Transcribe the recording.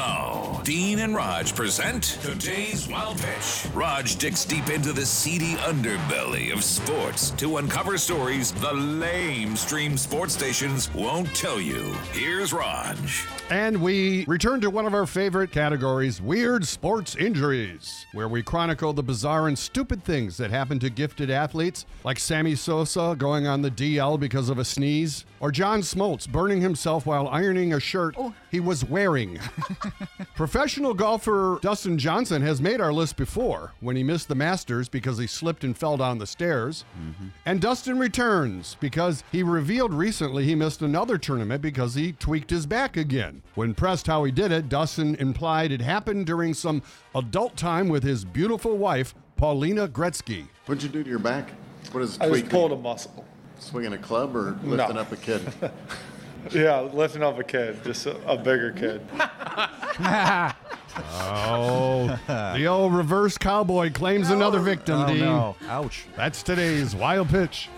now, Dean and Rog present today's Wild Pitch. Rog digs deep into the seedy underbelly of sports to uncover stories the lame stream sports stations won't tell you. Here's Rog. And we return to one of our favorite categories weird sports injuries, where we chronicle the bizarre and stupid things that happen to gifted athletes, like Sammy Sosa going on the DL because of a sneeze, or John Smoltz burning himself while ironing a shirt oh. he was wearing. Professional golfer Dustin Johnson has made our list before when he missed the Masters because he slipped and fell down the stairs. Mm-hmm. And Dustin returns because he revealed recently he missed another tournament because he tweaked his back again. When pressed how he did it, Dustin implied it happened during some adult time with his beautiful wife, Paulina Gretzky. What'd you do to your back? What is I just tweaking? pulled a muscle. Swinging a club or lifting up a kid? Yeah, lifting up a kid, just a, a bigger kid. Oh, the old reverse cowboy claims another victim, Oh Dean. no! Ouch! That's today's wild pitch.